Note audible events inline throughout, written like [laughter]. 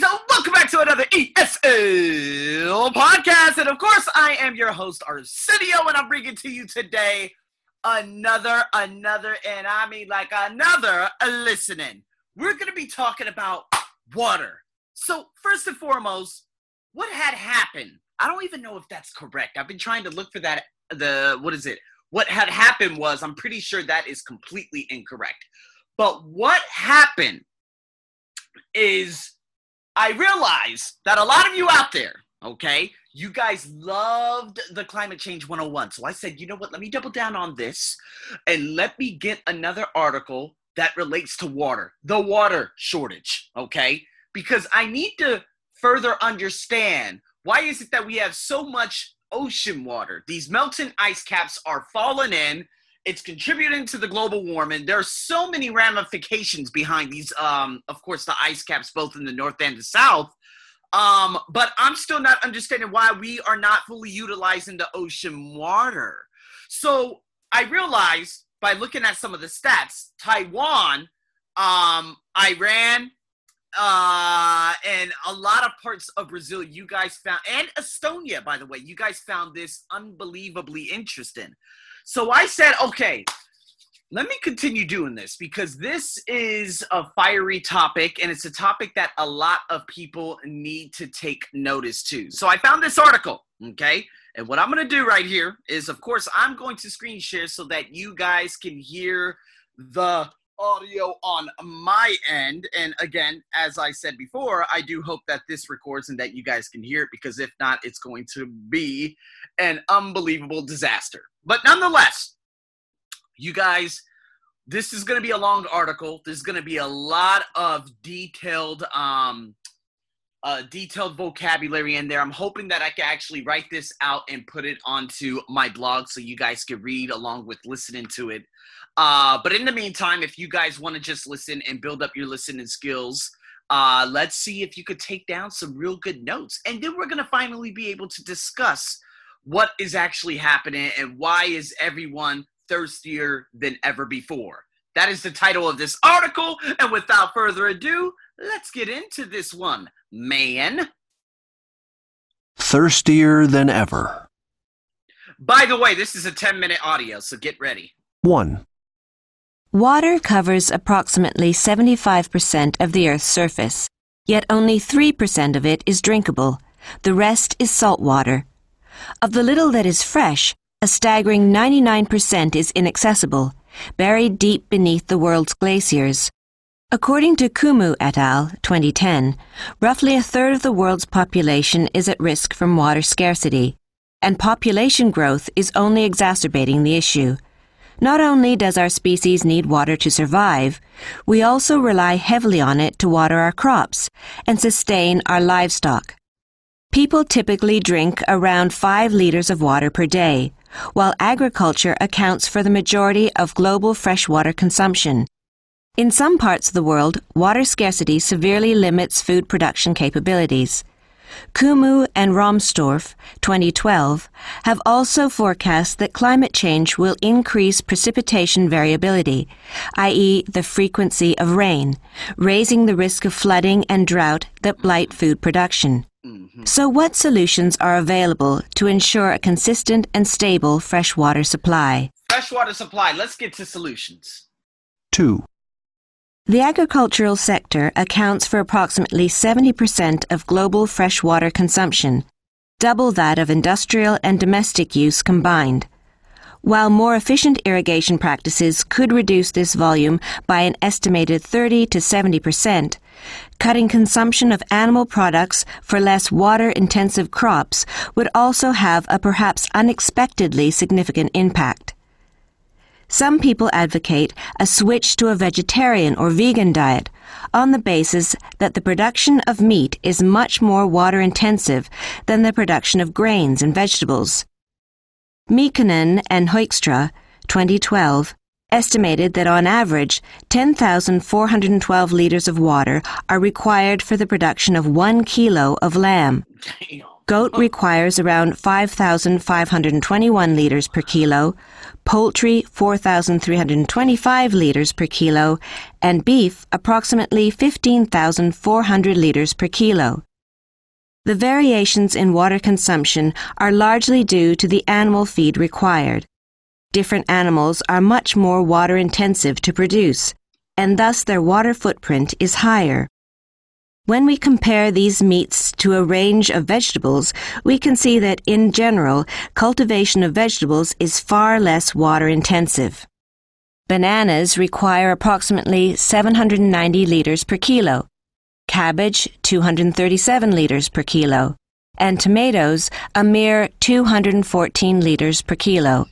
guys. Welcome back to another ESL podcast. And of course, I am your host, Arsenio, and I'm bringing to you today another, another, and I mean like another listening. We're going to be talking about water. So, first and foremost, what had happened? I don't even know if that's correct. I've been trying to look for that. The, what is it? What had happened was, I'm pretty sure that is completely incorrect. But what happened is I realize that a lot of you out there, okay, you guys loved the climate change 101. So I said, you know what, let me double down on this and let me get another article that relates to water, the water shortage, okay? Because I need to further understand why is it that we have so much ocean water? These melting ice caps are falling in it's contributing to the global warming. There are so many ramifications behind these. Um, of course, the ice caps, both in the north and the south. Um, but I'm still not understanding why we are not fully utilizing the ocean water. So I realized by looking at some of the stats, Taiwan, um, Iran, uh, and a lot of parts of Brazil, you guys found, and Estonia, by the way, you guys found this unbelievably interesting. So I said, okay, let me continue doing this because this is a fiery topic and it's a topic that a lot of people need to take notice to. So I found this article, okay? And what I'm going to do right here is, of course, I'm going to screen share so that you guys can hear the audio on my end. And again, as I said before, I do hope that this records and that you guys can hear it because if not, it's going to be an unbelievable disaster. But nonetheless, you guys, this is going to be a long article. There's going to be a lot of detailed, um, uh, detailed vocabulary in there. I'm hoping that I can actually write this out and put it onto my blog so you guys can read along with listening to it. Uh, but in the meantime, if you guys want to just listen and build up your listening skills, uh, let's see if you could take down some real good notes. And then we're going to finally be able to discuss what is actually happening and why is everyone thirstier than ever before. That is the title of this article. And without further ado, let's get into this one, man. Thirstier than ever. By the way, this is a 10 minute audio, so get ready. 1. Water covers approximately 75% of the Earth's surface, yet only 3% of it is drinkable. The rest is salt water. Of the little that is fresh, a staggering 99% is inaccessible, buried deep beneath the world's glaciers. According to Kummu et al., 2010, roughly a third of the world's population is at risk from water scarcity, and population growth is only exacerbating the issue. Not only does our species need water to survive, we also rely heavily on it to water our crops and sustain our livestock. People typically drink around 5 liters of water per day, while agriculture accounts for the majority of global freshwater consumption. In some parts of the world, water scarcity severely limits food production capabilities. Coumou and Rahmstorf, 2012, have also forecast that climate change will increase precipitation variability, i.e., the frequency of rain, raising the risk of flooding and drought that blight food production. Mm-hmm. So, what solutions are available to ensure a consistent and stable freshwater supply? Freshwater supply, let's get to solutions. 2. The agricultural sector accounts for approximately 70% of global freshwater consumption, double that of industrial and domestic use combined. While more efficient irrigation practices could reduce this volume by an estimated 30 to 70 percent, cutting consumption of animal products for less water intensive crops would also have a perhaps unexpectedly significant impact. Some people advocate a switch to a vegetarian or vegan diet on the basis that the production of meat is much more water intensive than the production of grains and vegetables. Mekonnen and Hoekstra, 2012, estimated that on average 10,412 liters of water are required for the production of one kilo of lamb. Goat requires around 5,521 litres per kilo, poultry 4,325 litres per kilo, and beef approximately 15,400 litres per kilo. The variations in water consumption are largely due to the animal feed required. Different animals are much more water intensive to produce, and thus their water footprint is higher. When we compare these meats to a range of vegetables, we can see that in general, cultivation of vegetables is far less water intensive. Bananas require approximately 790 liters per kilo, cabbage 237 liters per kilo, and tomatoes a mere 214 liters per kilo.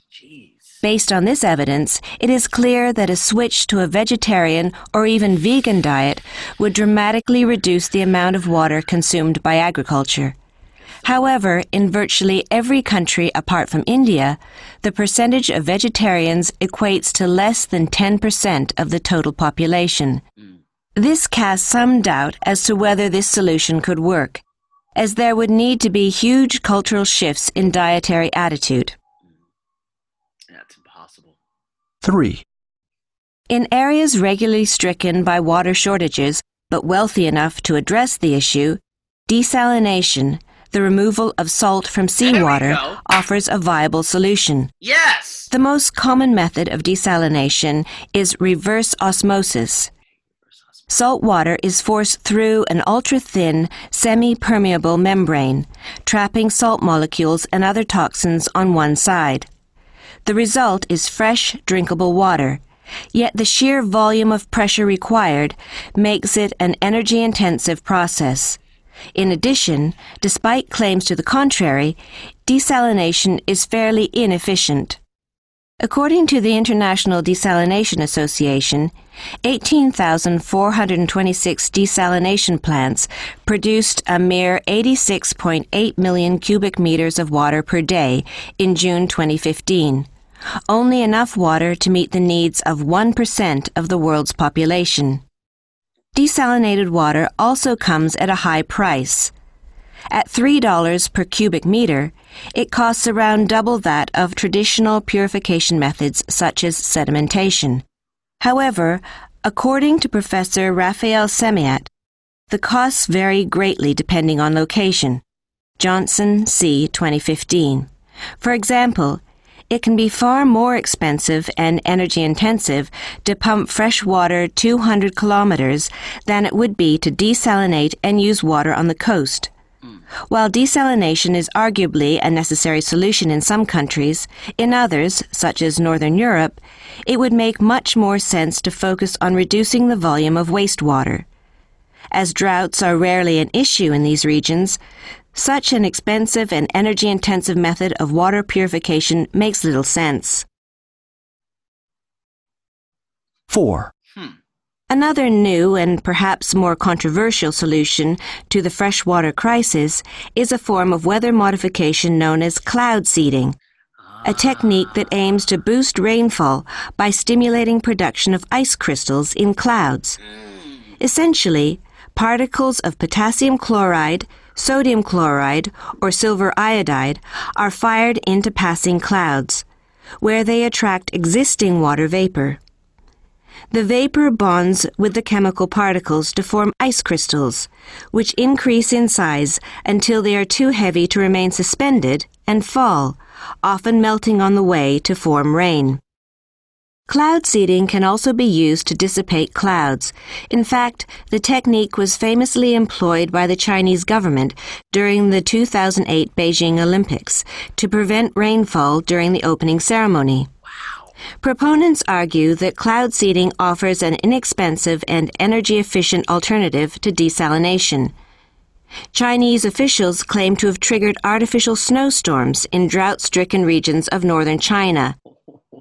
Based on this evidence, it is clear that a switch to a vegetarian or even vegan diet would dramatically reduce the amount of water consumed by agriculture. However, in virtually every country apart from India, the percentage of vegetarians equates to less than 10% of the total population. This casts some doubt as to whether this solution could work, as there would need to be huge cultural shifts in dietary attitude. 3. In areas regularly stricken by water shortages, but wealthy enough to address the issue, desalination, the removal of salt from seawater, offers a viable solution. Yes. The most common method of desalination is reverse osmosis. Salt water is forced through an ultra thin, semi permeable membrane, trapping salt molecules and other toxins on one side. The result is fresh, drinkable water. Yet the sheer volume of pressure required makes it an energy intensive process. In addition, despite claims to the contrary, desalination is fairly inefficient. According to the International Desalination Association, 18,426 desalination plants produced a mere 86.8 million cubic meters of water per day in June 2015 only enough water to meet the needs of 1% of the world's population. Desalinated water also comes at a high price. At $3 per cubic meter, it costs around double that of traditional purification methods such as sedimentation. However, according to Professor Raphael Semiat, the costs vary greatly depending on location. Johnson, C. 2015. For example, it can be far more expensive and energy intensive to pump fresh water 200 kilometers than it would be to desalinate and use water on the coast. While desalination is arguably a necessary solution in some countries, in others, such as Northern Europe, it would make much more sense to focus on reducing the volume of wastewater. As droughts are rarely an issue in these regions, such an expensive and energy intensive method of water purification makes little sense. 4. Hmm. Another new and perhaps more controversial solution to the freshwater crisis is a form of weather modification known as cloud seeding, a ah. technique that aims to boost rainfall by stimulating production of ice crystals in clouds. Hmm. Essentially, particles of potassium chloride, sodium chloride, or silver iodide are fired into passing clouds, where they attract existing water vapor. The vapor bonds with the chemical particles to form ice crystals, which increase in size until they are too heavy to remain suspended and fall, often melting on the way to form rain. Cloud seeding can also be used to dissipate clouds. In fact, the technique was famously employed by the Chinese government during the 2008 Beijing Olympics to prevent rainfall during the opening ceremony. Proponents argue that cloud seeding offers an inexpensive and energy efficient alternative to desalination. Chinese officials claim to have triggered artificial snowstorms in drought stricken regions of northern China.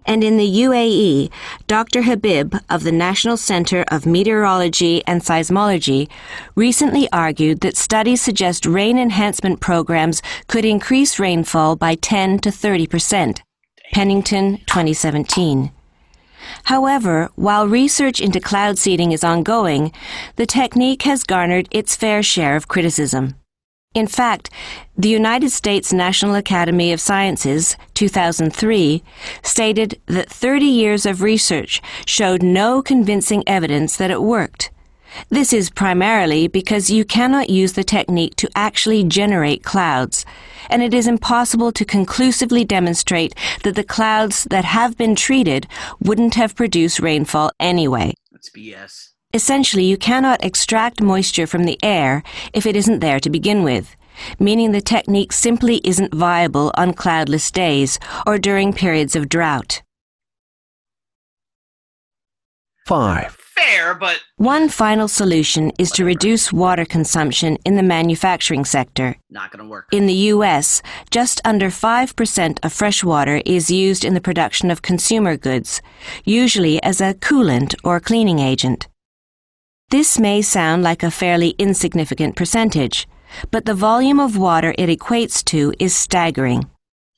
And in the UAE, Dr. Habib of the National Center of Meteorology and Seismology recently argued that studies suggest rain enhancement programs could increase rainfall by 10 to 30 percent. Pennington, 2017. However, while research into cloud seeding is ongoing, the technique has garnered its fair share of criticism. In fact, the United States National Academy of Sciences, 2003, stated that 30 years of research showed no convincing evidence that it worked. This is primarily because you cannot use the technique to actually generate clouds, and it is impossible to conclusively demonstrate that the clouds that have been treated wouldn't have produced rainfall anyway. That's BS. Essentially, you cannot extract moisture from the air if it isn't there to begin with, meaning the technique simply isn't viable on cloudless days or during periods of drought. 5, Fair, but One final solution is to reduce water consumption in the manufacturing sector. not gonna work. In the U.S., just under 5% of fresh water is used in the production of consumer goods, usually as a coolant or cleaning agent. This may sound like a fairly insignificant percentage, but the volume of water it equates to is staggering.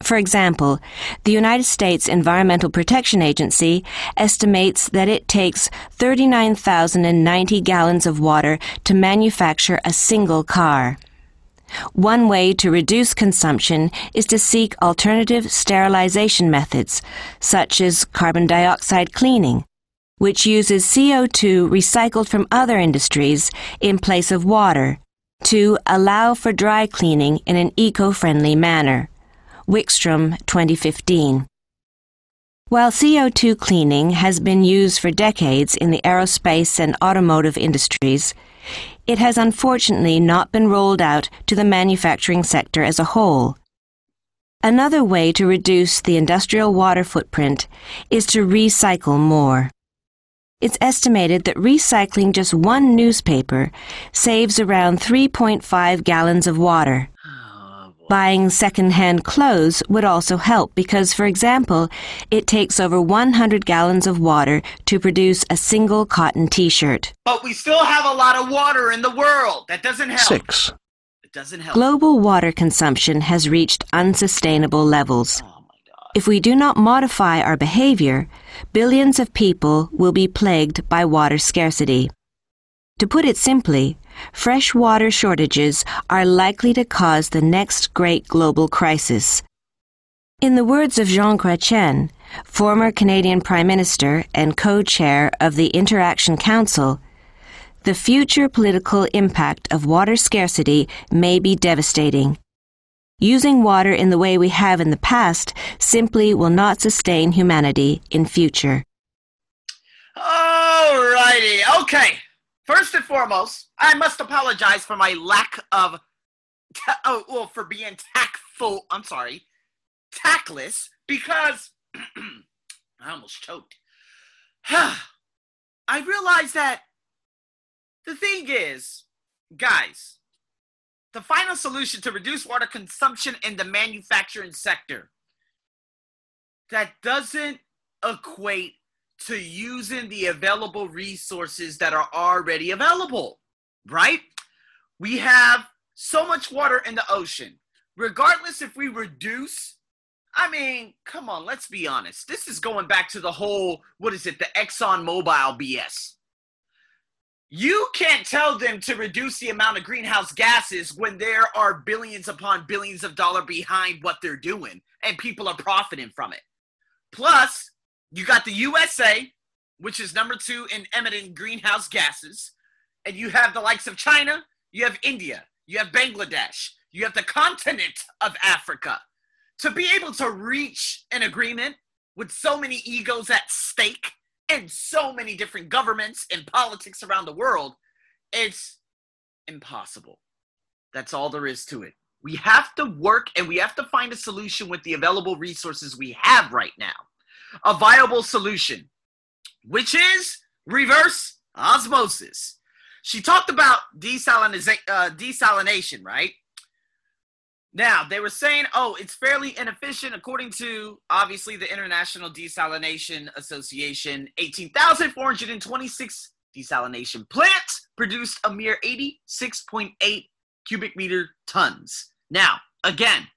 For example, the United States Environmental Protection Agency estimates that it takes 39,090 gallons of water to manufacture a single car. One way to reduce consumption is to seek alternative sterilization methods, such as carbon dioxide cleaning, which uses CO2 recycled from other industries in place of water to allow for dry cleaning in an eco friendly manner. Wickstrom 2015. While CO2 cleaning has been used for decades in the aerospace and automotive industries, it has unfortunately not been rolled out to the manufacturing sector as a whole. Another way to reduce the industrial water footprint is to recycle more. It's estimated that recycling just one newspaper saves around 3.5 gallons of water. Oh. Buying second-hand clothes would also help because, for example, it takes over 100 gallons of water to produce a single cotton t-shirt. But we still have a lot of water in the world. That doesn't help. 6, It doesn't help. Global water consumption has reached unsustainable levels. oh my god. If we do not modify our behavior, billions of people will be plagued by water scarcity. To put it simply, fresh water shortages are likely to cause the next great global crisis. In the words of Jean Chrétien, former Canadian Prime Minister and co-chair of the Interaction Council, the future political impact of water scarcity may be devastating. Using water in the way we have in the past simply will not sustain humanity in future. Alrighty. Okay. First and foremost, I must apologize for my lack of. Ta- oh, well, for being tactful. I'm sorry. Tactless because [clears throat] I almost choked. [sighs] I realized that the thing is, guys, the final solution to reduce water consumption in the manufacturing sector that doesn't equate to using the available resources that are already available, right? We have so much water in the ocean. Regardless if we reduce, I mean, come on, let's be honest. This is going back to the whole, what is it, the Exxon Mobil BS. You can't tell them to reduce the amount of greenhouse gases when there are billions upon billions of dollars behind what they're doing and people are profiting from it. Plus, you got the USA, which is number two in emitting greenhouse gases, and you have the likes of China, you have India, you have Bangladesh, you have the continent of Africa. To be able to reach an agreement with so many egos at stake and so many different governments and politics around the world, it's impossible. That's all there is to it. We have to work and we have to find a solution with the available resources we have right now. A viable solution, which is reverse osmosis. She talked about uh, desalination, right? Now, they were saying, oh, it's fairly inefficient according to obviously the International Desalination Association. 18,426 desalination plants produced a mere 86.8 cubic meter tons. Now, again,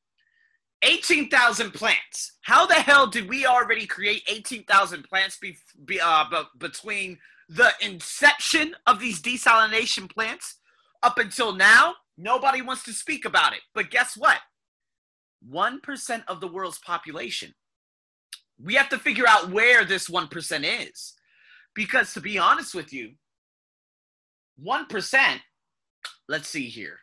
18,000 plants. How the hell did we already create 18,000 plants be, be, uh, be, between the inception of these desalination plants up until now? Nobody wants to speak about it. But guess what? 1% of the world's population. We have to figure out where this 1% is. Because to be honest with you, 1%, let's see here.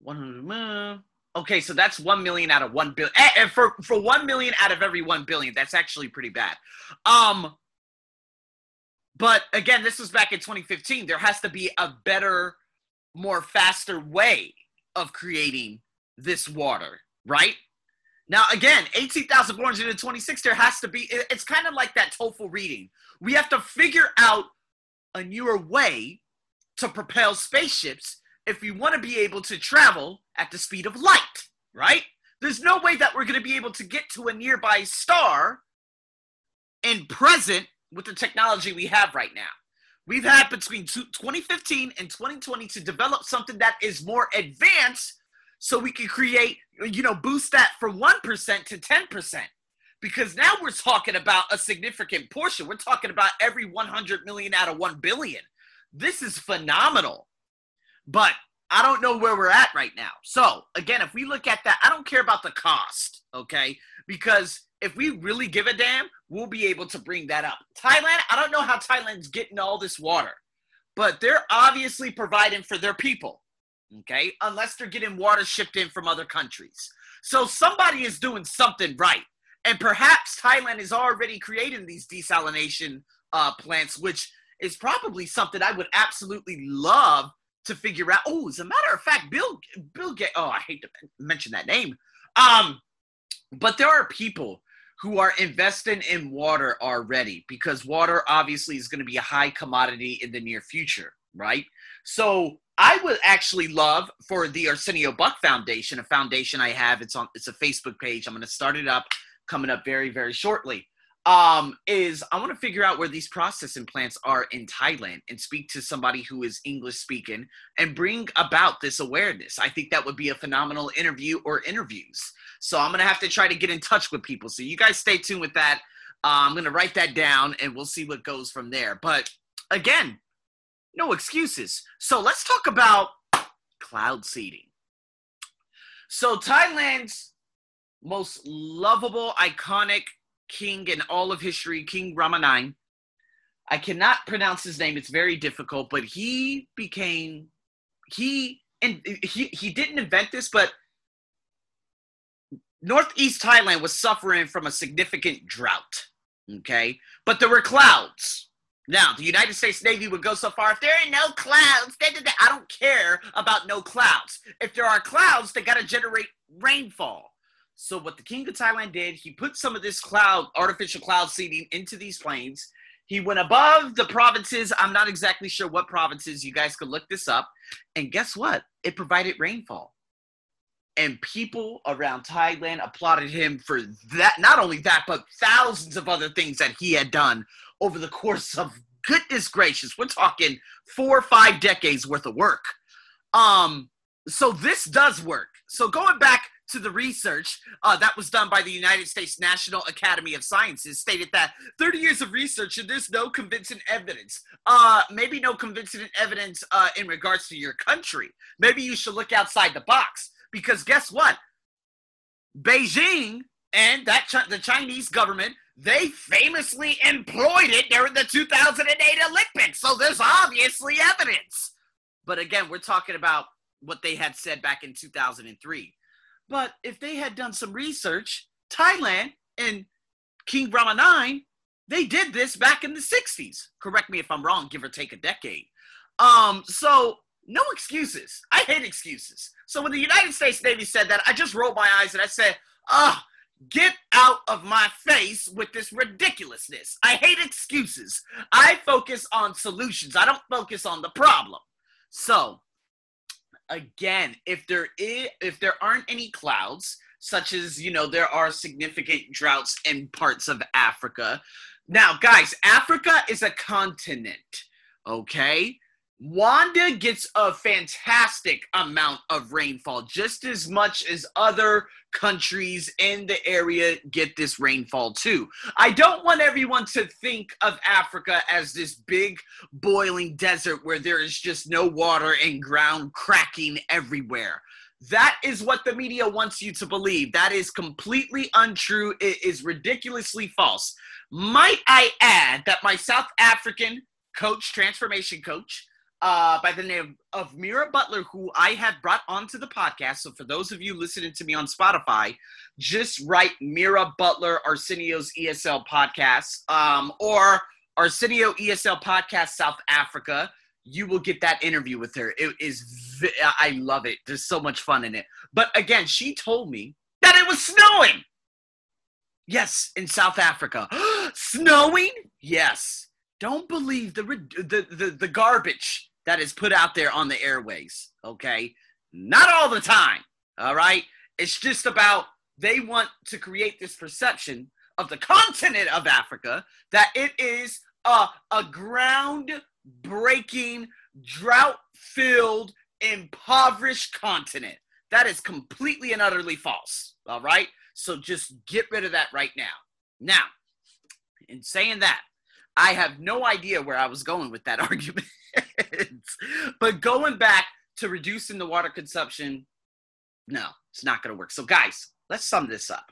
100, uh, okay, so that's 1 million out of 1 billion. And eh, eh, for, for 1 million out of every 1 billion, that's actually pretty bad. Um, but again, this was back in 2015. There has to be a better, more faster way of creating this water, right? Now, again, 18,426, there has to be, it's kind of like that TOEFL reading. We have to figure out a newer way to propel spaceships if we want to be able to travel at the speed of light, right? There's no way that we're going to be able to get to a nearby star in present with the technology we have right now. We've had between 2015 and 2020 to develop something that is more advanced so we can create, you know, boost that from 1% to 10%. Because now we're talking about a significant portion. We're talking about every 100 million out of 1 billion. This is phenomenal. But I don't know where we're at right now. So, again, if we look at that, I don't care about the cost, okay? Because if we really give a damn, we'll be able to bring that up. Thailand, I don't know how Thailand's getting all this water, but they're obviously providing for their people okay? Unless they're getting water shipped in from other countries. So somebody is doing something right. And perhaps Thailand is already creating these desalination uh, plants, which is probably something I would absolutely love to figure out. Oh, as a matter of fact, Bill Bill Gates. Oh, I hate to mention that name. Um, but there are people who are investing in water already because water obviously is going to be a high commodity in the near future, right? So I would actually love for the Arsenio Buck Foundation, a foundation I have. It's on. It's a Facebook page. I'm going to start it up coming up very very shortly. Um, is I want to figure out where these processing plants are in Thailand and speak to somebody who is English speaking and bring about this awareness. I think that would be a phenomenal interview or interviews. So I'm gonna have to try to get in touch with people. So you guys stay tuned with that. Uh, I'm gonna write that down and we'll see what goes from there. But again, no excuses. So let's talk about cloud seeding. So Thailand's most lovable, iconic king in all of history, King Rama IX. I cannot pronounce his name; it's very difficult. But he became he and he he didn't invent this, but Northeast Thailand was suffering from a significant drought. Okay, but there were clouds. Now, the United States Navy would go so far if there are no clouds, da, I don't care about no clouds. If there are clouds, they got to generate rainfall. So, what the King of Thailand did, he put some of this cloud, artificial cloud seeding into these planes. He went above the provinces. I'm not exactly sure what provinces. You guys could look this up. And guess what? It provided rainfall. And people around Thailand applauded him for that. Not only that, but thousands of other things that he had done over the course of goodness gracious, we're talking four or five decades worth of work. Um, so this does work. So going back to the research uh, that was done by the United States National Academy of Sciences stated that 30 years of research and there's no convincing evidence. Uh, maybe no convincing evidence uh, in regards to your country. Maybe you should look outside the box because guess what? Beijing and that the Chinese government they famously employed it during the 2008 Olympics. So there's obviously evidence. But again, we're talking about what they had said back in 2003. But if they had done some research, Thailand and King Rama 9, they did this back in the 60s. Correct me if I'm wrong, give or take a decade. Um, so no excuses. I hate excuses. So when the United States Navy said that, I just rolled my eyes and I said, ah, oh, Get out of my face with this ridiculousness. I hate excuses. I focus on solutions. I don't focus on the problem. So, again, if there is if there aren't any clouds, such as, you know, there are significant droughts in parts of Africa. Now, guys, Africa is a continent, okay? Rwanda gets a fantastic amount of rainfall, just as much as other countries in the area get this rainfall too. I don't want everyone to think of Africa as this big boiling desert where there is just no water and ground cracking everywhere. That is what the media wants you to believe. That is completely untrue. It is ridiculously false. Might I add that my South African coach, transformation coach, uh, by the name of Mira Butler, who I had brought onto the podcast. So for those of you listening to me on Spotify, just write Mira Butler Arsenio's ESL podcast um, or Arsenio ESL podcast South Africa. You will get that interview with her. It is, I love it. There's so much fun in it. But again, she told me that it was snowing. Yes, in South Africa. [gasps] snowing? Yes. Don't believe the, the the the garbage that is put out there on the airways, okay? Not all the time, all right? It's just about they want to create this perception of the continent of Africa that it is a, a ground breaking, drought filled, impoverished continent. That is completely and utterly false, all right? So just get rid of that right now. Now, in saying that, I have no idea where I was going with that [laughs] argument. [laughs] but going back to reducing the water consumption, no, it's not going to work. So, guys, let's sum this up.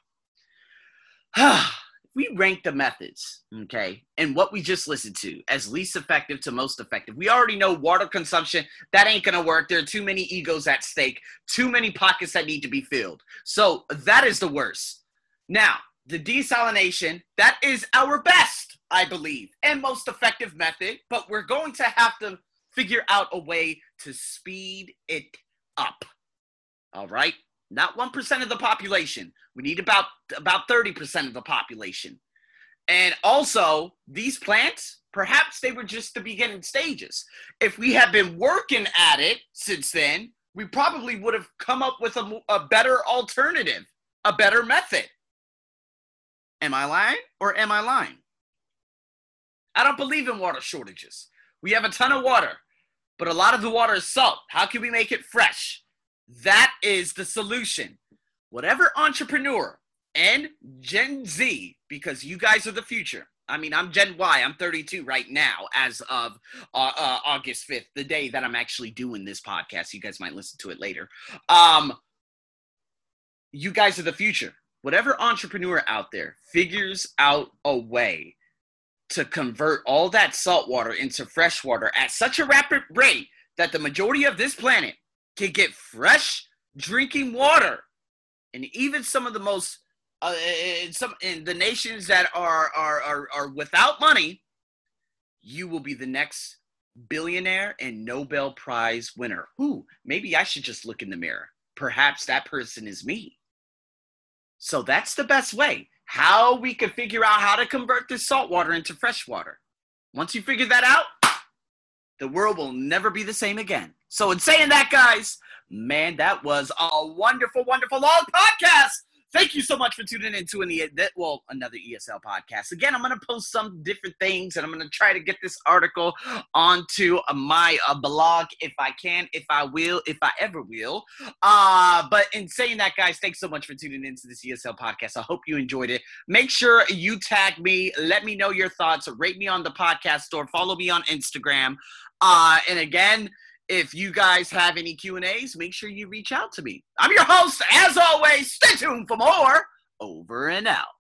[sighs] we rank the methods, okay, and what we just listened to as least effective to most effective. We already know water consumption, that ain't gonna work. There are too many egos at stake, too many pockets that need to be filled. So that is the worst. Now, the desalination, that is our best. I believe, and most effective method, but we're going to have to figure out a way to speed it up. All right? Not 1% of the population. We need about about 30% of the population. And also, these plants, perhaps they were just the beginning stages. If we had been working at it since then, we probably would have come up with a, a better alternative, a better method. Am I lying or am I lying? I don't believe in water shortages. We have a ton of water, but a lot of the water is salt. How can we make it fresh? That is the solution. Whatever entrepreneur and Gen Z, because you guys are the future. I mean, I'm Gen Y. I'm 32 right now, as of uh, uh, August 5th, the day that I'm actually doing this podcast. You guys might listen to it later. Um, you guys are the future. Whatever entrepreneur out there figures out a way to convert all that salt water into fresh water at such a rapid rate that the majority of this planet can get fresh drinking water. And even some of the most uh, in some in the nations that are, are are are without money, you will be the next billionaire and Nobel Prize winner. Who maybe I should just look in the mirror. Perhaps that person is me. So that's the best way how we could figure out how to convert this salt water into fresh water. Once you figure that out, the world will never be the same again. So, in saying that, guys, man, that was a wonderful, wonderful long podcast. Thank you so much for tuning into an well another ESL podcast. Again, I'm going to post some different things, and I'm going to try to get this article onto my uh, blog if I can, if I will, if I ever will. Uh, but in saying that, guys, thanks so much for tuning into this ESL podcast. I hope you enjoyed it. Make sure you tag me. Let me know your thoughts. Rate me on the podcast store. Follow me on Instagram. Uh, and again if you guys have any Q&As, make sure you reach out to me. I'm your host, as always. Stay tuned for more. Over and out.